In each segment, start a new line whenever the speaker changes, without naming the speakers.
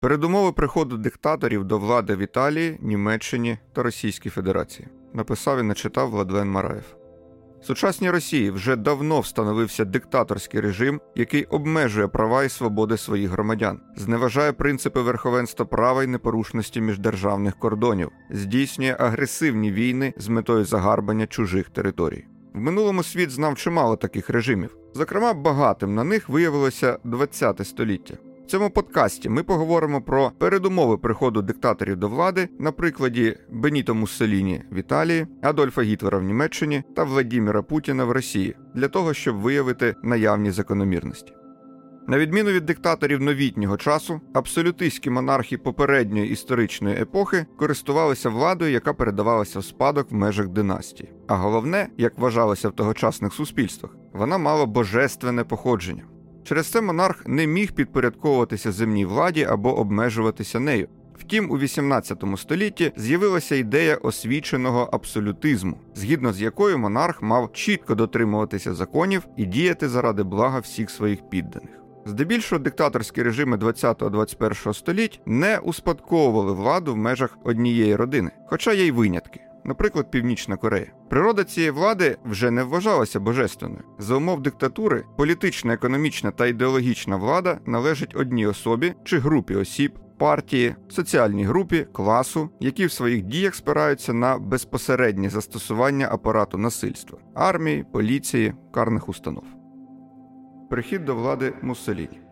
Передумови приходу диктаторів до влади в Італії, Німеччині та Російській Федерації написав і начитав Владлен Мараєв. В сучасній Росії вже давно встановився диктаторський режим, який обмежує права і свободи своїх громадян, зневажає принципи верховенства права і непорушності міждержавних кордонів, здійснює агресивні війни з метою загарбання чужих територій. В минулому світ знав чимало таких режимів. Зокрема, багатим на них виявилося ХХ століття. Цьому подкасті ми поговоримо про передумови приходу диктаторів до влади на прикладі Беніто Муссоліні в Італії, Адольфа Гітлера в Німеччині та Владіміра Путіна в Росії для того, щоб виявити наявні закономірності. На відміну від диктаторів новітнього часу, абсолютистські монархи попередньої історичної епохи користувалися владою, яка передавалася в спадок в межах династії. А головне, як вважалося в тогочасних суспільствах, вона мала божественне походження. Через це монарх не міг підпорядковуватися земній владі або обмежуватися нею. Втім, у XVIII столітті з'явилася ідея освіченого абсолютизму, згідно з якою монарх мав чітко дотримуватися законів і діяти заради блага всіх своїх підданих. Здебільшого диктаторські режими 20-21 століть не успадковували владу в межах однієї родини, хоча є й винятки наприклад, Північна Корея. Природа цієї влади вже не вважалася божественною. За умов диктатури, політична, економічна та ідеологічна влада належить одній особі чи групі осіб. Партії, соціальній групі, класу, які в своїх діях спираються на безпосереднє застосування апарату насильства, армії, поліції, карних установ. Прихід до влади Муссоліні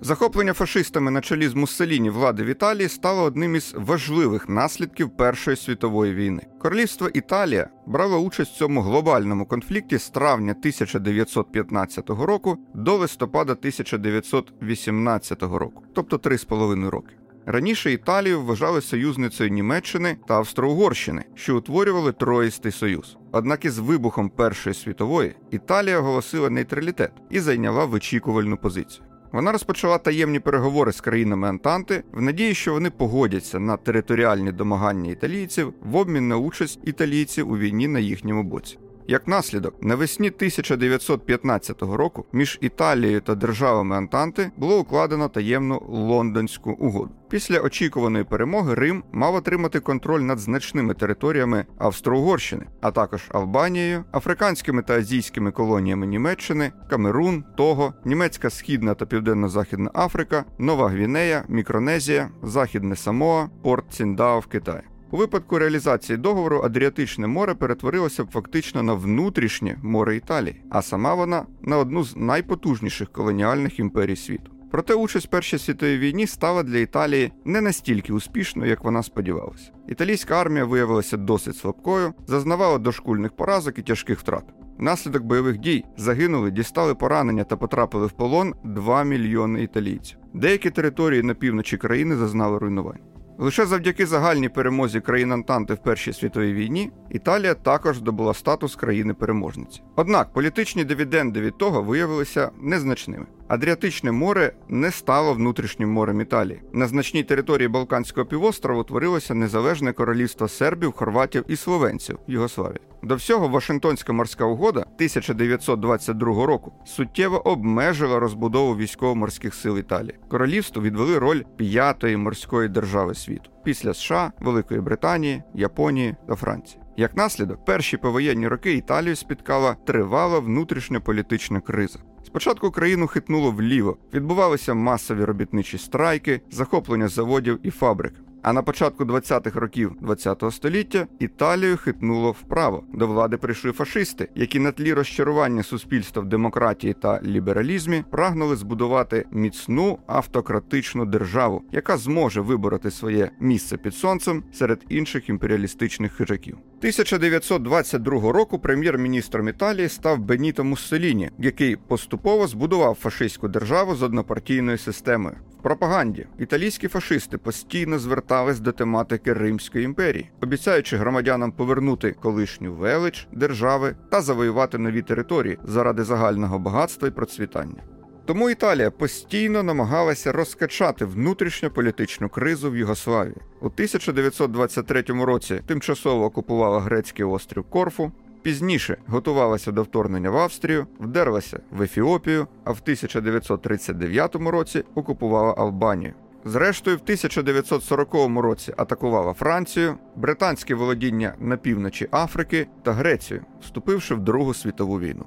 Захоплення фашистами на чолі з Муссоліні влади в Італії стало одним із важливих наслідків Першої світової війни. Королівство Італія брало участь в цьому глобальному конфлікті з травня 1915 року до листопада 1918 року, тобто 3,5 роки. Раніше Італію вважали союзницею Німеччини та Австро-Угорщини, що утворювали Троїстий Союз. Однак із вибухом Першої світової Італія оголосила нейтралітет і зайняла вичікувальну позицію. Вона розпочала таємні переговори з країнами Антанти в надії, що вони погодяться на територіальні домагання італійців в обмін на участь італійців у війні на їхньому боці. Як наслідок, навесні 1915 року між Італією та державами Антанти було укладено таємну лондонську угоду. Після очікуваної перемоги Рим мав отримати контроль над значними територіями Австро-Угорщини, а також Албанією, африканськими та азійськими колоніями Німеччини, Камерун, Того, Німецька Східна та Південно-Західна Африка, Нова Гвінея, Мікронезія, Західне Самоа, Порт Ціндао в Китаї. У випадку реалізації договору Адріатичне море перетворилося б фактично на внутрішнє море Італії, а сама вона на одну з найпотужніших колоніальних імперій світу. Проте участь в Першій світовій війні стала для Італії не настільки успішною, як вона сподівалася. Італійська армія виявилася досить слабкою, зазнавала дошкульних поразок і тяжких втрат. Внаслідок бойових дій загинули, дістали поранення та потрапили в полон 2 мільйони італійців. Деякі території на півночі країни зазнали руйнувань. Лише завдяки загальній перемозі країн Антанти в Першій світовій війні Італія також здобула статус країни-переможниці. Однак політичні дивіденди від того виявилися незначними. Адріатичне море не стало внутрішнім морем Італії. На значній території Балканського півострову творилося незалежне королівство сербів, хорватів і словенців Югославії. До всього Вашингтонська морська угода 1922 року суттєво обмежила розбудову військово-морських сил Італії. Королівству відвели роль п'ятої морської держави світу після США, Великої Британії, Японії та Франції. Як наслідок, перші повоєнні роки Італію спіткала тривала внутрішньополітична криза. Спочатку країну хитнуло вліво, відбувалися масові робітничі страйки, захоплення заводів і фабрик. А на початку 20-х років ХХ століття Італію хитнуло вправо. До влади прийшли фашисти, які на тлі розчарування суспільства в демократії та лібералізмі прагнули збудувати міцну автократичну державу, яка зможе вибороти своє місце під сонцем серед інших імперіалістичних хижаків. 1922 року прем'єр-міністром Італії став Беніто Муссоліні, який поступово збудував фашистську державу з однопартійною системою В пропаганді італійські фашисти постійно звертались до тематики Римської імперії, обіцяючи громадянам повернути колишню велич держави та завоювати нові території заради загального багатства і процвітання. Тому Італія постійно намагалася розкачати внутрішньополітичну кризу в Югославії. У 1923 році тимчасово окупувала грецький острів Корфу, Пізніше готувалася до вторгнення в Австрію, вдерлася в Ефіопію, а в 1939 році окупувала Албанію. Зрештою, в 1940 році атакувала Францію, британське володіння на півночі Африки та Грецію, вступивши в Другу світову війну.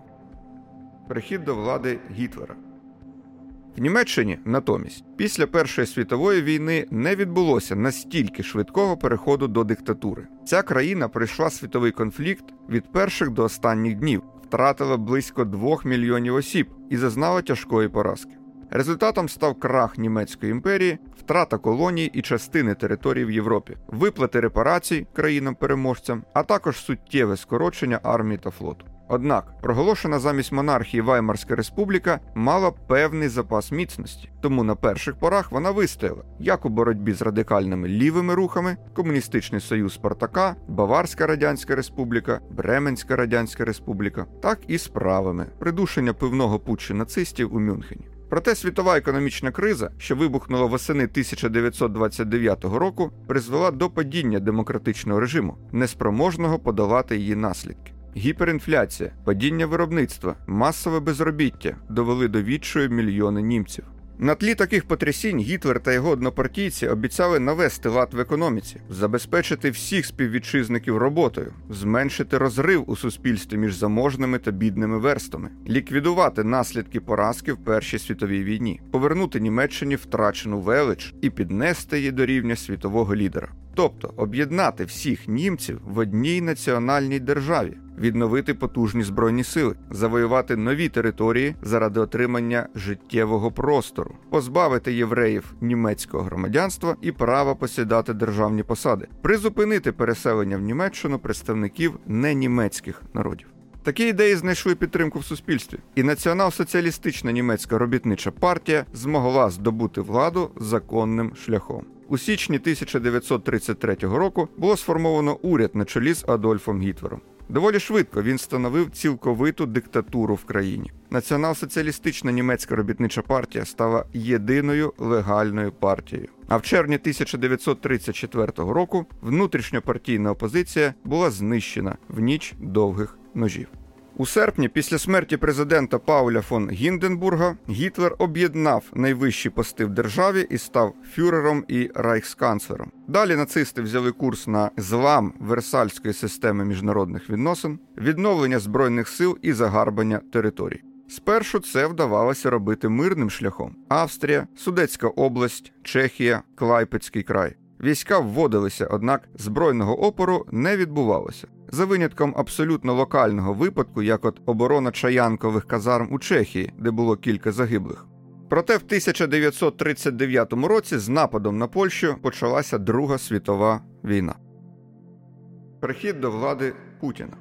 Перехід до влади Гітлера. В Німеччині натомість після Першої світової війни не відбулося настільки швидкого переходу до диктатури. Ця країна пройшла світовий конфлікт від перших до останніх днів, втратила близько двох мільйонів осіб і зазнала тяжкої поразки. Результатом став крах німецької імперії, втрата колоній і частини територій в Європі, виплати репарацій країнам-переможцям, а також суттєве скорочення армії та флоту. Однак проголошена замість монархії Ваймарська республіка мала певний запас міцності, тому на перших порах вона вистояла як у боротьбі з радикальними лівими рухами, Комуністичний Союз Спартака, Баварська Радянська Республіка, Бременська Радянська Республіка, так і з правими придушення пивного путчу нацистів у Мюнхені. Проте світова економічна криза, що вибухнула восени 1929 року, призвела до падіння демократичного режиму, неспроможного подолати її наслідки. Гіперінфляція, падіння виробництва, масове безробіття довели до відчою мільйони німців. На тлі таких потрясінь Гітлер та його однопартійці обіцяли навести лад в економіці, забезпечити всіх співвітчизників роботою, зменшити розрив у суспільстві між заможними та бідними верстами, ліквідувати наслідки поразки в Першій світовій війні, повернути Німеччині втрачену велич і піднести її до рівня світового лідера, тобто об'єднати всіх німців в одній національній державі відновити потужні збройні сили, завоювати нові території заради отримання життєвого простору, позбавити євреїв німецького громадянства і права посідати державні посади, призупинити переселення в Німеччину представників ненімецьких народів. Такі ідеї знайшли підтримку в суспільстві, і націонал-соціалістична німецька робітнича партія змогла здобути владу законним шляхом. У січні 1933 року було сформовано уряд на чолі з Адольфом Гітлером. Доволі швидко він встановив цілковиту диктатуру в країні. Націонал-соціалістична німецька робітнича партія стала єдиною легальною партією. А в червні 1934 року внутрішньопартійна опозиція була знищена в ніч довгих ножів. У серпні, після смерті президента Пауля фон Гінденбурга, Гітлер об'єднав найвищі пости в державі і став фюрером і райхсканцлером. Далі нацисти взяли курс на злам версальської системи міжнародних відносин, відновлення збройних сил і загарбання територій. Спершу це вдавалося робити мирним шляхом: Австрія, Судецька область, Чехія, Клайпецький край. Війська вводилися, однак збройного опору не відбувалося. За винятком абсолютно локального випадку, як от оборона Чаянкових казарм у Чехії, де було кілька загиблих. Проте в 1939 році з нападом на Польщу почалася Друга світова війна. Прихід до влади Путіна.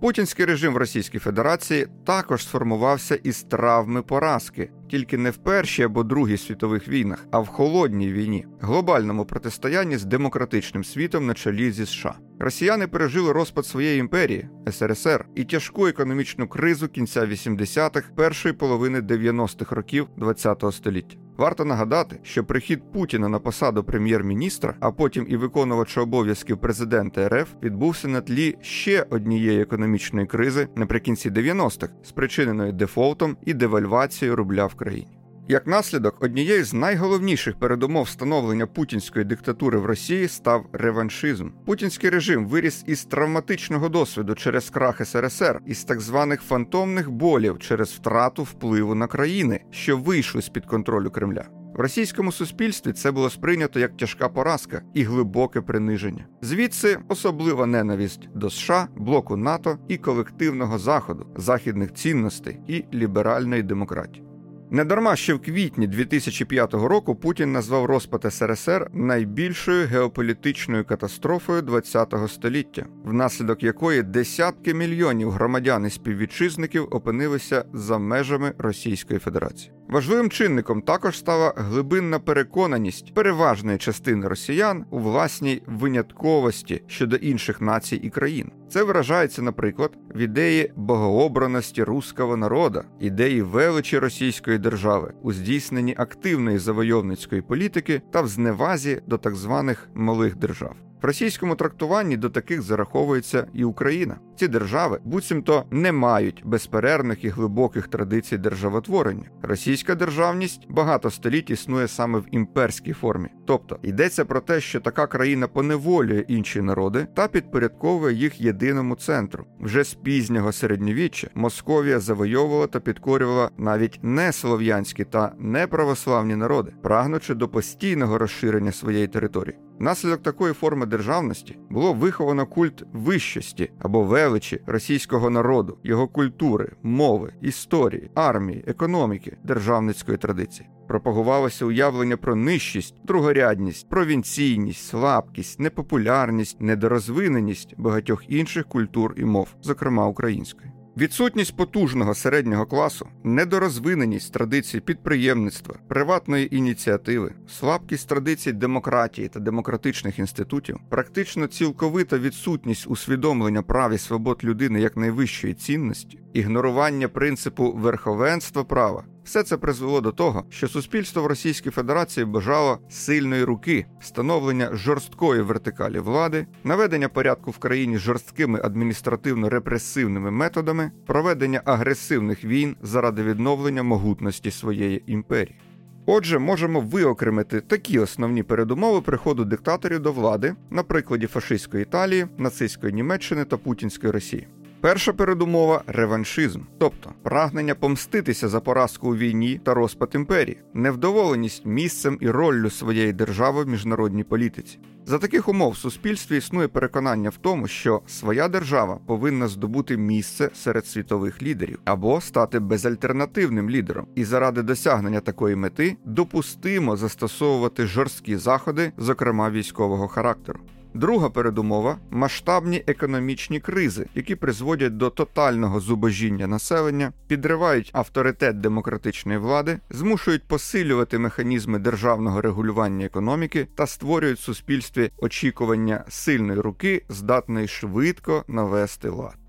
Путінський режим в Російській Федерації також сформувався із травми поразки, тільки не в першій або другій світових війнах, а в холодній війні, глобальному протистоянні з демократичним світом на чолі зі США. Росіяни пережили розпад своєї імперії СРСР і тяжку економічну кризу кінця 80-х, першої половини 90-х років ХХ століття. Варто нагадати, що прихід Путіна на посаду прем'єр-міністра, а потім і виконувача обов'язків президента РФ, відбувся на тлі ще однієї економічної кризи наприкінці 90-х, спричиненої дефолтом і девальвацією рубля в країні. Як наслідок, однією з найголовніших передумов встановлення путінської диктатури в Росії став реваншизм. Путінський режим виріс із травматичного досвіду через крах СРСР, із так званих фантомних болів через втрату впливу на країни, що вийшли з під контролю Кремля. В російському суспільстві це було сприйнято як тяжка поразка і глибоке приниження. Звідси особлива ненависть до США, блоку НАТО і колективного заходу, західних цінностей і ліберальної демократії. Недарма ще в квітні 2005 року Путін назвав розпад СРСР найбільшою геополітичною катастрофою ХХ століття, внаслідок якої десятки мільйонів громадян і співвітчизників опинилися за межами Російської Федерації. Важливим чинником також стала глибинна переконаність переважної частини росіян у власній винятковості щодо інших націй і країн. Це виражається, наприклад, в ідеї богообраності руського народа, ідеї величі російської держави у здійсненні активної завойовницької політики та в зневазі до так званих малих держав. В російському трактуванні до таких зараховується і Україна. Ці держави буцімто не мають безперервних і глибоких традицій державотворення. Російська державність багато століть існує саме в імперській формі, тобто йдеться про те, що така країна поневолює інші народи та підпорядковує їх єдиному центру. Вже з пізнього середньовіччя Московія завойовувала та підкорювала навіть не слов'янські та не православні народи, прагнучи до постійного розширення своєї території. Наслідок такої форми державності було виховано культ вищості або величі російського народу, його культури, мови, історії, армії, економіки, державницької традиції. Пропагувалося уявлення про нижчість, другорядність, провінційність, слабкість, непопулярність, недорозвиненість багатьох інших культур і мов, зокрема української. Відсутність потужного середнього класу, недорозвиненість традицій підприємництва, приватної ініціативи, слабкість традицій демократії та демократичних інститутів, практично цілковита відсутність усвідомлення прав і свобод людини як найвищої цінності, ігнорування принципу верховенства права. Все це призвело до того, що суспільство в Російській Федерації бажало сильної руки, встановлення жорсткої вертикалі влади, наведення порядку в країні жорсткими адміністративно-репресивними методами, проведення агресивних війн заради відновлення могутності своєї імперії. Отже, можемо виокремити такі основні передумови приходу диктаторів до влади на прикладі фашистської Італії, нацистської Німеччини та Путінської Росії. Перша передумова реваншизм, тобто прагнення помститися за поразку у війні та розпад імперії, невдоволеність місцем і роллю своєї держави в міжнародній політиці. За таких умов в суспільстві існує переконання в тому, що своя держава повинна здобути місце серед світових лідерів або стати безальтернативним лідером, і заради досягнення такої мети допустимо застосовувати жорсткі заходи, зокрема військового характеру. Друга передумова масштабні економічні кризи, які призводять до тотального зубожіння населення, підривають авторитет демократичної влади, змушують посилювати механізми державного регулювання економіки та створюють в суспільстві очікування сильної руки, здатної швидко навести лад.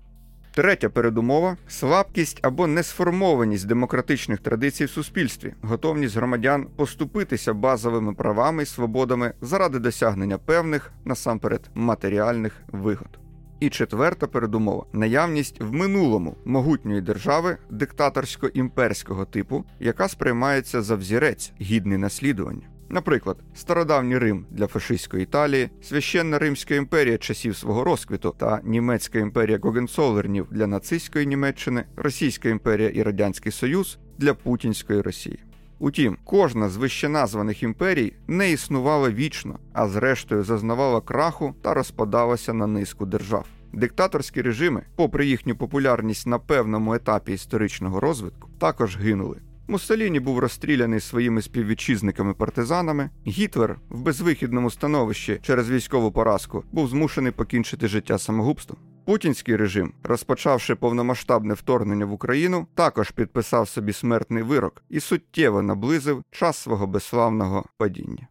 Третя передумова слабкість або несформованість демократичних традицій в суспільстві, готовність громадян поступитися базовими правами і свободами заради досягнення певних насамперед матеріальних вигод. І четверта передумова наявність в минулому могутньої держави диктаторсько-імперського типу, яка сприймається за взірець гідний наслідування. Наприклад, стародавній Рим для фашистської Італії, священна Римська імперія часів свого розквіту та німецька імперія Гогенцолернів для нацистської Німеччини, Російська імперія і Радянський Союз для Путінської Росії. Утім, кожна з вищеназваних імперій не існувала вічно, а зрештою зазнавала краху та розпадалася на низку держав. Диктаторські режими, попри їхню популярність на певному етапі історичного розвитку, також гинули. Муссоліні був розстріляний своїми співвітчизниками-партизанами. Гітлер в безвихідному становищі через військову поразку був змушений покінчити життя самогубством. Путінський режим, розпочавши повномасштабне вторгнення в Україну, також підписав собі смертний вирок і суттєво наблизив час свого безславного падіння.